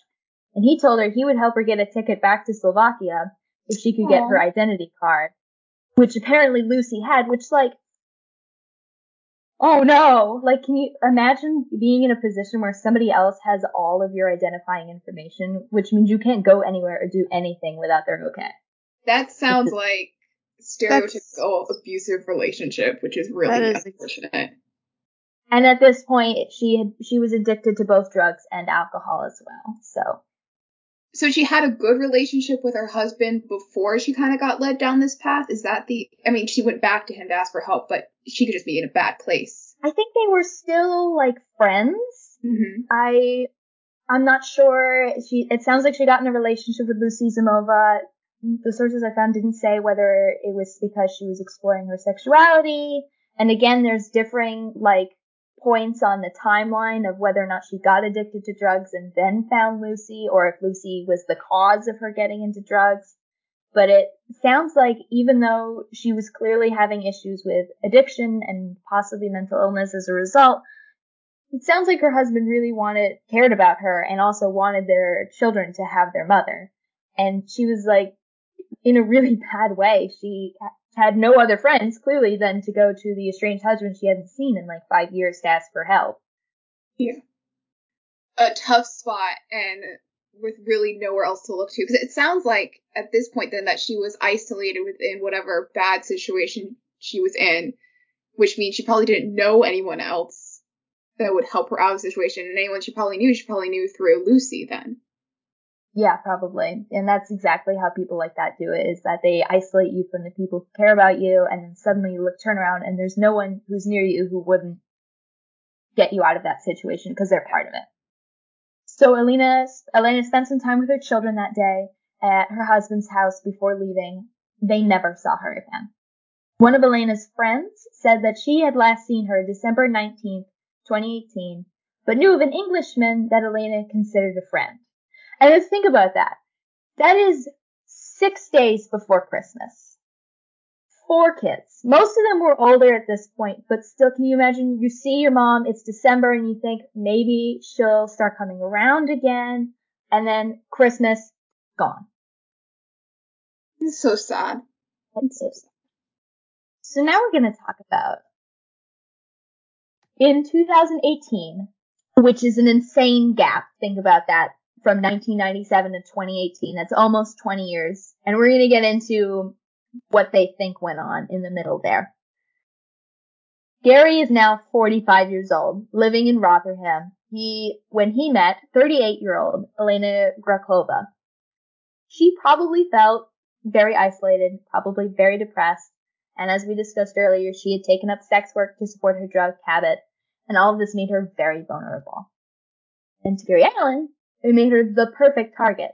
And he told her he would help her get a ticket back to Slovakia if she could get her identity card, which apparently Lucy had, which like, oh no, like can you imagine being in a position where somebody else has all of your identifying information, which means you can't go anywhere or do anything without their okay. That sounds like stereotypical abusive relationship, which is really is- unfortunate. And at this point, she had, she was addicted to both drugs and alcohol as well. So So she had a good relationship with her husband before she kind of got led down this path. Is that the? I mean, she went back to him to ask for help, but she could just be in a bad place. I think they were still like friends. Mm-hmm. I I'm not sure. She it sounds like she got in a relationship with Lucy Zamova. The sources I found didn't say whether it was because she was exploring her sexuality. And again, there's differing like points on the timeline of whether or not she got addicted to drugs and then found Lucy or if Lucy was the cause of her getting into drugs. But it sounds like even though she was clearly having issues with addiction and possibly mental illness as a result, it sounds like her husband really wanted, cared about her and also wanted their children to have their mother. And she was like, in a really bad way. She had no other friends, clearly, than to go to the estranged husband she hadn't seen in like five years to ask for help. Yeah. A tough spot and with really nowhere else to look to. Because it sounds like at this point then that she was isolated within whatever bad situation she was in, which means she probably didn't know anyone else that would help her out of the situation. And anyone she probably knew, she probably knew through Lucy then. Yeah, probably. And that's exactly how people like that do it, is that they isolate you from the people who care about you, and then suddenly you look, turn around and there's no one who's near you who wouldn't get you out of that situation because they're part of it. So Elena, Elena spent some time with her children that day at her husband's house before leaving. They never saw her again. One of Elena's friends said that she had last seen her December 19th, 2018, but knew of an Englishman that Elena considered a friend. And let's think about that. That is six days before Christmas. Four kids. Most of them were older at this point, but still, can you imagine? You see your mom, it's December, and you think maybe she'll start coming around again, and then Christmas, gone. It's so sad. It's so sad. So now we're going to talk about in 2018, which is an insane gap. Think about that from 1997 to 2018. That's almost 20 years. And we're going to get into what they think went on in the middle there. Gary is now 45 years old, living in Rotherham. He, when he met 38 year old Elena Grakova, she probably felt very isolated, probably very depressed. And as we discussed earlier, she had taken up sex work to support her drug habit, and all of this made her very vulnerable. And to Gary Allen, it made her the perfect target.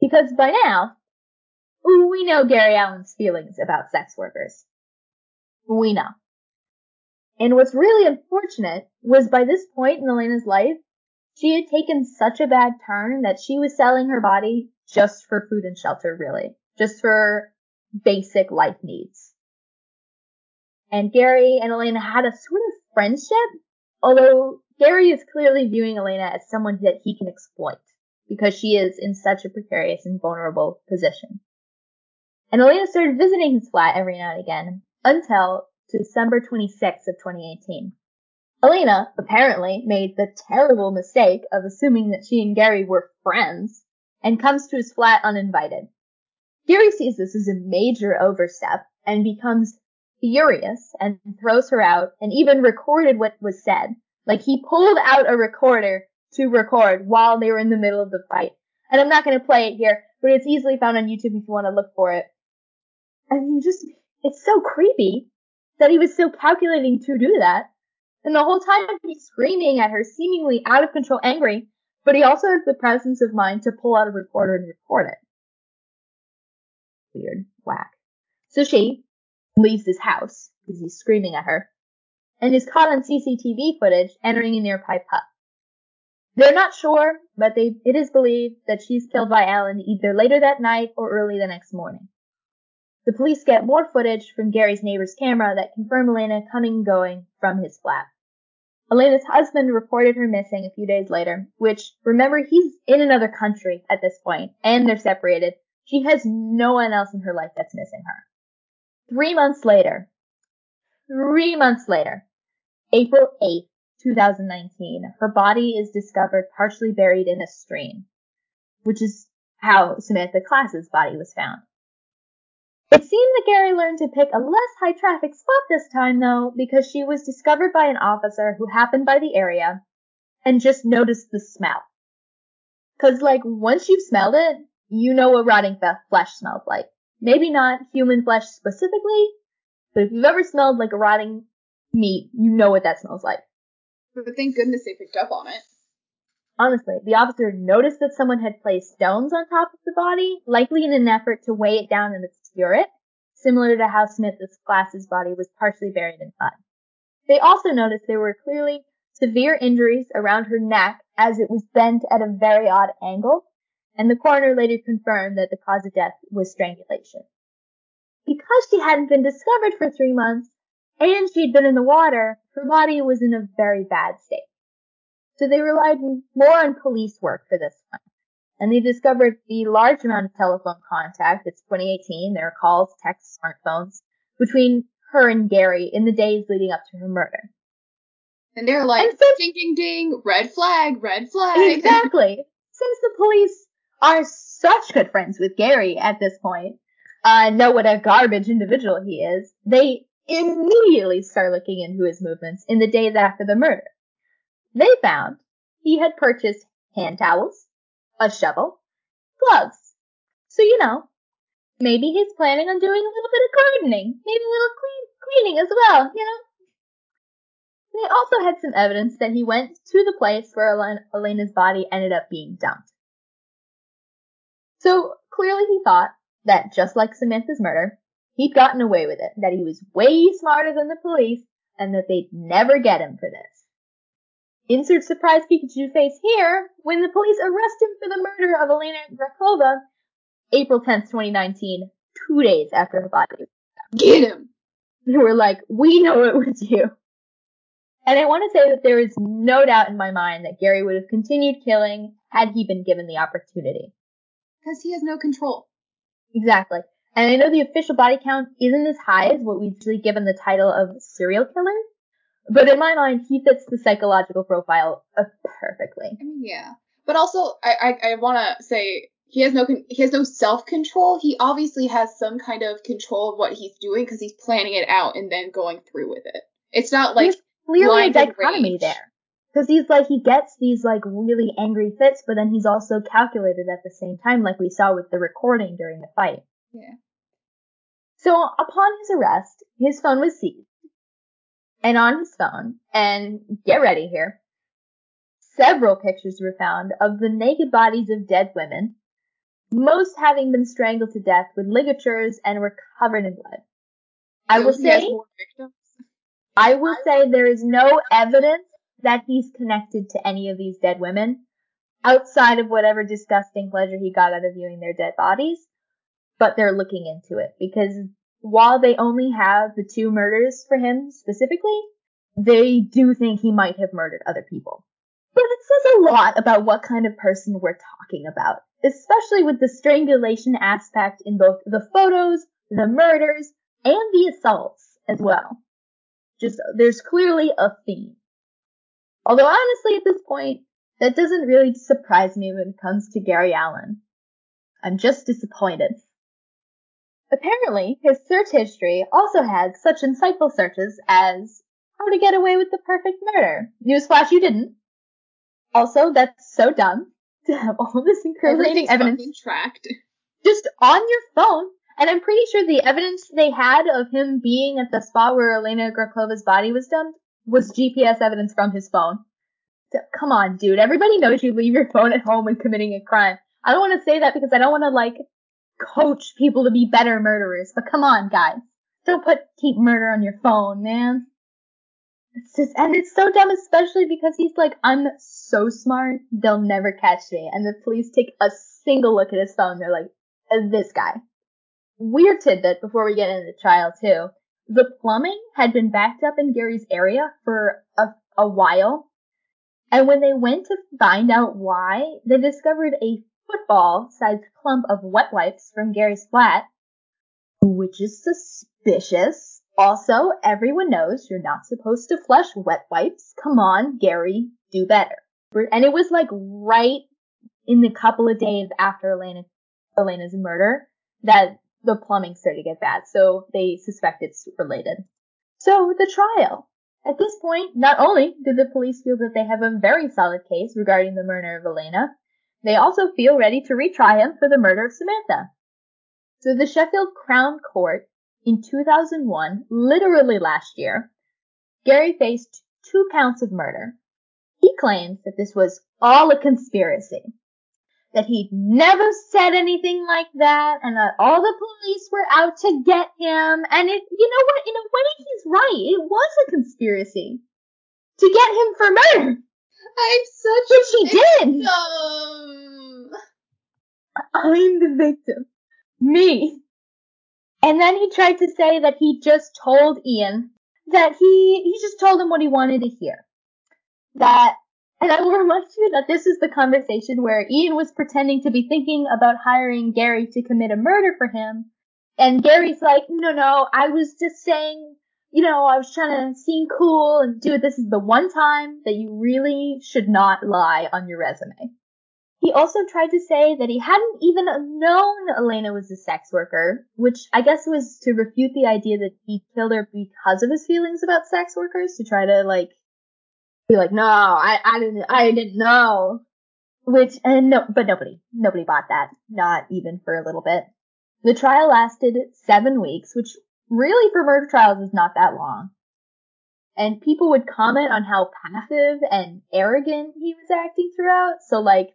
Because by now, we know Gary Allen's feelings about sex workers. We know. And what's really unfortunate was by this point in Elena's life, she had taken such a bad turn that she was selling her body just for food and shelter, really. Just for basic life needs. And Gary and Elena had a sort of friendship, Although Gary is clearly viewing Elena as someone that he can exploit because she is in such a precarious and vulnerable position. And Elena started visiting his flat every now and again until December 26th of 2018. Elena apparently made the terrible mistake of assuming that she and Gary were friends and comes to his flat uninvited. Gary sees this as a major overstep and becomes furious and throws her out and even recorded what was said. Like he pulled out a recorder to record while they were in the middle of the fight. And I'm not going to play it here, but it's easily found on YouTube if you want to look for it. And you just, it's so creepy that he was so calculating to do that. And the whole time he's screaming at her, seemingly out of control, angry, but he also has the presence of mind to pull out a recorder and record it. Weird. Whack. So she leaves his house because he's screaming at her and is caught on CCTV footage entering a nearby pub. They're not sure, but they, it is believed that she's killed by Allen either later that night or early the next morning. The police get more footage from Gary's neighbor's camera that confirm Elena coming and going from his flat. Elena's husband reported her missing a few days later, which, remember, he's in another country at this point, and they're separated. She has no one else in her life that's missing her. Three months later, three months later, April 8th, 2019, her body is discovered partially buried in a stream, which is how Samantha Class's body was found. It seemed that Gary learned to pick a less high traffic spot this time though, because she was discovered by an officer who happened by the area and just noticed the smell. Cause like once you've smelled it, you know what rotting flesh smells like. Maybe not human flesh specifically, but if you've ever smelled like a rotting meat, you know what that smells like. But thank goodness they picked up on it. Honestly, the officer noticed that someone had placed stones on top of the body, likely in an effort to weigh it down and obscure it, similar to how Samantha Class's body was partially buried in mud. They also noticed there were clearly severe injuries around her neck as it was bent at a very odd angle, and the coroner later confirmed that the cause of death was strangulation. Because she hadn't been discovered for three months, and she'd been in the water, her body was in a very bad state. So they relied more on police work for this one. And they discovered the large amount of telephone contact, it's 2018, there are calls, texts, smartphones, between her and Gary in the days leading up to her murder. And they're like, And ding, ding, ding, red flag, red flag. Exactly. Since the police are such good friends with Gary at this point, uh, know what a garbage individual he is, they immediately start looking into his movements in the days after the murder. They found he had purchased hand towels, a shovel, gloves. So, you know, maybe he's planning on doing a little bit of gardening, maybe a little clean, cleaning as well, you know? They also had some evidence that he went to the place where Elen- Elena's body ended up being dumped. So clearly he thought that just like Samantha's murder, he'd gotten away with it, that he was way smarter than the police, and that they'd never get him for this. Insert surprise Pikachu face here when the police arrest him for the murder of Elena Grakova, April 10th, 2019, two days after her body. Get him. They were like, we know it was you. And I want to say that there is no doubt in my mind that Gary would have continued killing had he been given the opportunity. Because he has no control. Exactly. And I know the official body count isn't as high as what we usually give the title of serial killer, but in my mind, he fits the psychological profile uh, perfectly. I mean, yeah. But also, I I, I want to say he has no con- he has no self control. He obviously has some kind of control of what he's doing because he's planning it out and then going through with it. It's not like There's clearly a dichotomy there. Because he's like, he gets these like really angry fits, but then he's also calculated at the same time, like we saw with the recording during the fight. Yeah. So upon his arrest, his phone was seized. And on his phone, and get ready here, several pictures were found of the naked bodies of dead women, most having been strangled to death with ligatures and were covered in blood. I will say. I will say there is no evidence that he's connected to any of these dead women outside of whatever disgusting pleasure he got out of viewing their dead bodies. But they're looking into it because while they only have the two murders for him specifically, they do think he might have murdered other people. But it says a lot about what kind of person we're talking about, especially with the strangulation aspect in both the photos, the murders, and the assaults as well. Just, there's clearly a theme. Although honestly at this point, that doesn't really surprise me when it comes to Gary Allen. I'm just disappointed. Apparently, his search history also had such insightful searches as how to get away with the perfect murder. Newsflash, you didn't. Also, that's so dumb to have all this incriminating evidence tracked. just on your phone. And I'm pretty sure the evidence they had of him being at the spot where Elena Grakova's body was dumped was GPS evidence from his phone. So, come on, dude. Everybody knows you leave your phone at home when committing a crime. I don't want to say that because I don't want to like coach people to be better murderers, but come on, guys. Don't put keep murder on your phone, man. It's just, and it's so dumb, especially because he's like, I'm so smart, they'll never catch me. And the police take a single look at his phone, they're like, uh, this guy. Weird tidbit before we get into the trial too. The plumbing had been backed up in Gary's area for a, a while. And when they went to find out why, they discovered a football-sized clump of wet wipes from Gary's flat, which is suspicious. Also, everyone knows you're not supposed to flush wet wipes. Come on, Gary, do better. And it was like right in the couple of days after Elena, Elena's murder that the plumbing started to get bad. So they suspect it's related. So the trial. At this point, not only do the police feel that they have a very solid case regarding the murder of Elena, they also feel ready to retry him for the murder of Samantha. So the Sheffield Crown Court in 2001, literally last year, Gary faced two counts of murder. He claims that this was all a conspiracy, that he'd never said anything like that, and that all the police were out to get him. And it, you know what? In a way, he's right. It was a conspiracy to get him for murder. I'm such Which he did. victim. I'm the victim. Me. And then he tried to say that he just told Ian that he, he just told him what he wanted to hear. That, and I will remind you that this is the conversation where Ian was pretending to be thinking about hiring Gary to commit a murder for him. And Gary's like, no, no, I was just saying, you know, I was trying to seem cool and do it. This is the one time that you really should not lie on your resume. He also tried to say that he hadn't even known Elena was a sex worker, which I guess was to refute the idea that he killed her because of his feelings about sex workers, to try to like be like, no, I, I didn't, I didn't know. Which, and no, but nobody, nobody bought that. Not even for a little bit. The trial lasted seven weeks, which really for murder trials is not that long. And people would comment on how passive and arrogant he was acting throughout. So like,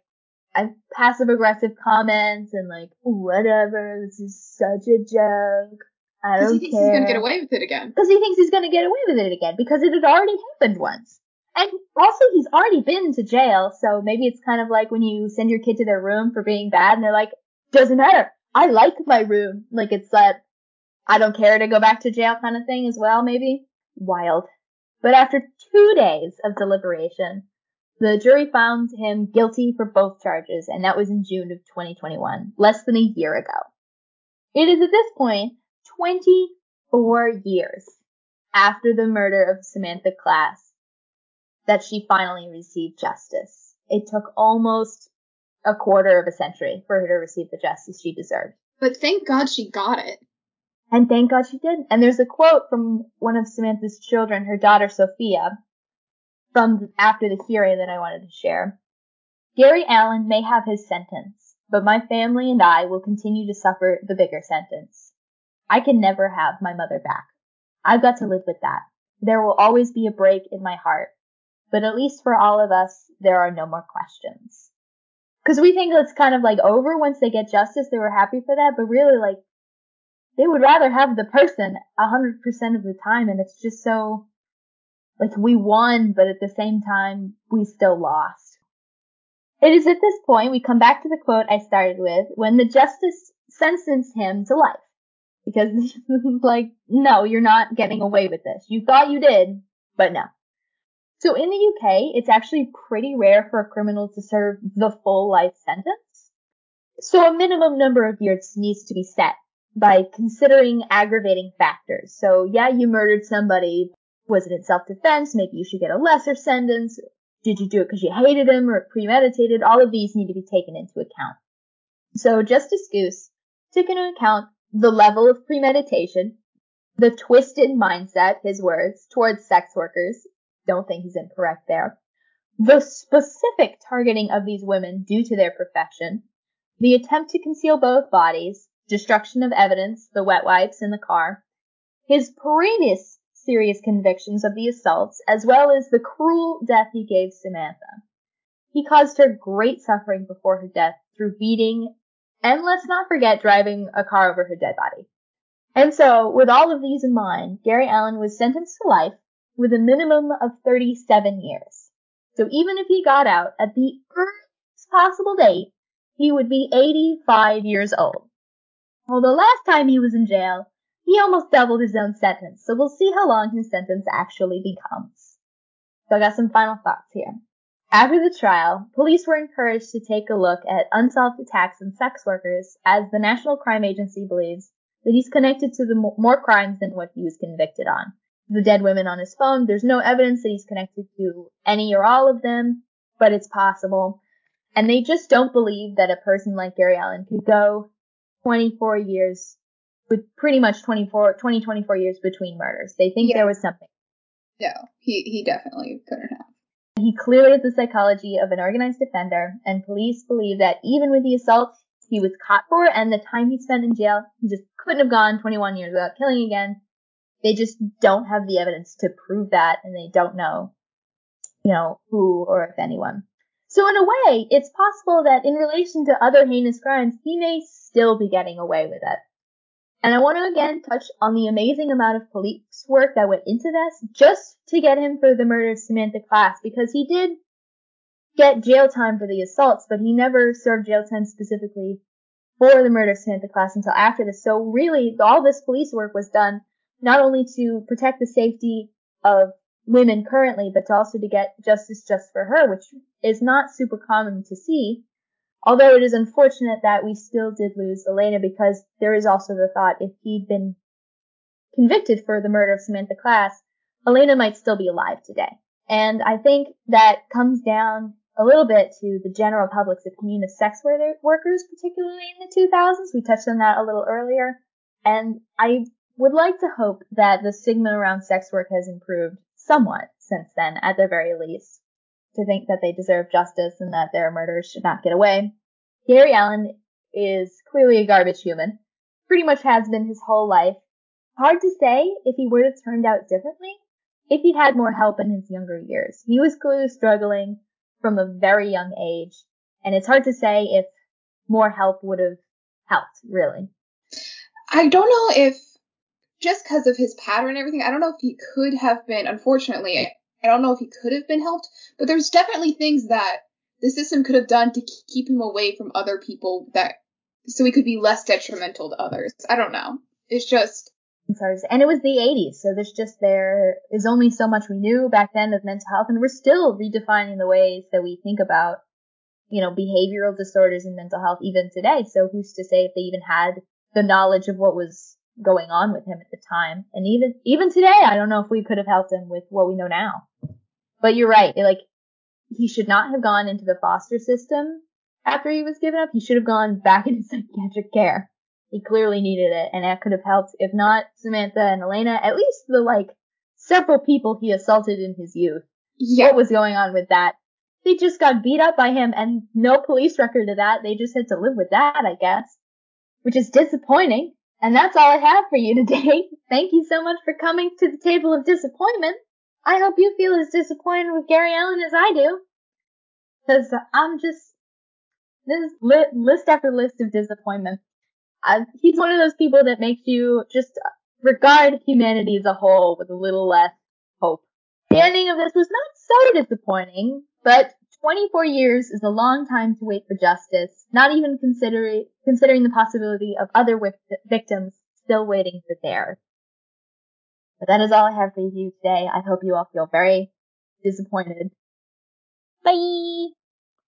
passive aggressive comments and like, whatever, this is such a joke. I don't he thinks care. he's gonna get away with it again. Because he thinks he's gonna get away with it again because it had already happened once. And also he's already been to jail, so maybe it's kind of like when you send your kid to their room for being bad and they're like, doesn't matter. I like my room. Like it's that I don't care to go back to jail kind of thing as well, maybe. Wild. But after two days of deliberation, the jury found him guilty for both charges, and that was in June of 2021, less than a year ago. It is at this point 24 years after the murder of Samantha Class that she finally received justice. It took almost a quarter of a century for her to receive the justice she deserved. But thank God she got it. And thank God she did. And there's a quote from one of Samantha's children, her daughter Sophia, from after the hearing that I wanted to share. Gary Allen may have his sentence, but my family and I will continue to suffer the bigger sentence. I can never have my mother back. I've got to live with that. There will always be a break in my heart, but at least for all of us, there are no more questions. Cause we think it's kind of like over once they get justice, they were happy for that, but really like, they would rather have the person hundred percent of the time, and it's just so, like we won, but at the same time, we still lost. It is at this point we come back to the quote I started with when the justice sentenced him to life. Because like, no, you're not getting away with this. You thought you did, But no. So in the UK, it's actually pretty rare for a criminal to serve the full life sentence. So a minimum number of years needs to be set by considering aggravating factors. So yeah, you murdered somebody. Was it in self-defense? Maybe you should get a lesser sentence. Did you do it because you hated him or premeditated? All of these need to be taken into account. So Justice Goose took into account the level of premeditation, the twisted mindset, his words, towards sex workers. Don't think he's incorrect there. The specific targeting of these women due to their profession, the attempt to conceal both bodies, destruction of evidence, the wet wipes in the car, his previous serious convictions of the assaults, as well as the cruel death he gave Samantha. He caused her great suffering before her death through beating, and let's not forget driving a car over her dead body. And so, with all of these in mind, Gary Allen was sentenced to life with a minimum of 37 years. So even if he got out at the earliest possible date, he would be 85 years old. Although last time he was in jail, he almost doubled his own sentence, so we'll see how long his sentence actually becomes. So I got some final thoughts here. After the trial, police were encouraged to take a look at unsolved attacks on sex workers as the National Crime Agency believes that he's connected to the more crimes than what he was convicted on. The dead women on his phone, there's no evidence that he's connected to any or all of them, but it's possible. And they just don't believe that a person like Gary Allen could go 24 years with pretty much 24, 20, 24 years between murders. They think Yeah. there was something. No, he he definitely couldn't have. He clearly has the psychology of an organized offender, and police believe that even with the assaults he was caught for and the time he spent in jail, he just couldn't have gone 21 years without killing again. They just don't have the evidence to prove that, and they don't know, you know, who or if anyone. So in a way, it's possible that in relation to other heinous crimes, he may still be getting away with it. And I want to again touch on the amazing amount of police work that went into this just to get him for the murder of Samantha Class because he did get jail time for the assaults, but he never served jail time specifically for the murder of Samantha Class until after this. So really, all this police work was done not only to protect the safety of women currently, but to also to get justice just for her, which is not super common to see. Although it is unfortunate that we still did lose Elena because there is also the thought if he'd been convicted for the murder of Samantha Class, Elena might still be alive today. And I think that comes down a little bit to the general public's opinion of sex workers, particularly in the 2000s. We touched on that a little earlier. And I would like to hope that the stigma around sex work has improved somewhat since then, at the very least, to think that they deserve justice and that their murderers should not get away. Gary Allen is clearly a garbage human. Pretty much has been his whole life. Hard to say if he would have turned out differently if he'd had more help in his younger years. He was clearly struggling from a very young age, and it's hard to say if more help would have helped, really. I don't know if just because of his pattern and everything, I don't know if he could have been. Unfortunately, I, don't know if he could have been helped, but there's definitely things that the system could have done to keep him away from other people that so he could be less detrimental to others. I don't know. It's just. And it was the 80s, so there's just there is only so much we knew back then of mental health, and we're still redefining the ways that we think about, you know, behavioral disorders and mental health even today. So who's to say if they even had the knowledge of what was going on with him at the time? And even even today, I don't know if we could have helped him with what we know now. But you're right, like he should not have gone into the foster system after he was given up. He should have gone back into psychiatric care. He clearly needed it, and that could have helped, if not Samantha and Elena, at least the like several people he assaulted in his youth. yeah. What was going on with that? They just got beat up by him, and no police record of that. They just had to live with that, I guess, which is disappointing. And that's all I have for you today. Thank you so much for coming to the table of disappointment. I hope you feel as disappointed with Gary Allen as I do. Cause I'm just, this li- list after list of disappointment. I, he's one of those people that makes you just regard humanity as a whole with a little less hope. The ending of this was not so disappointing, but 24 years is a long time to wait for justice, not even considering, considering the possibility of other victims still waiting for theirs. But that is all I have for you today. I hope you all feel very disappointed. Bye!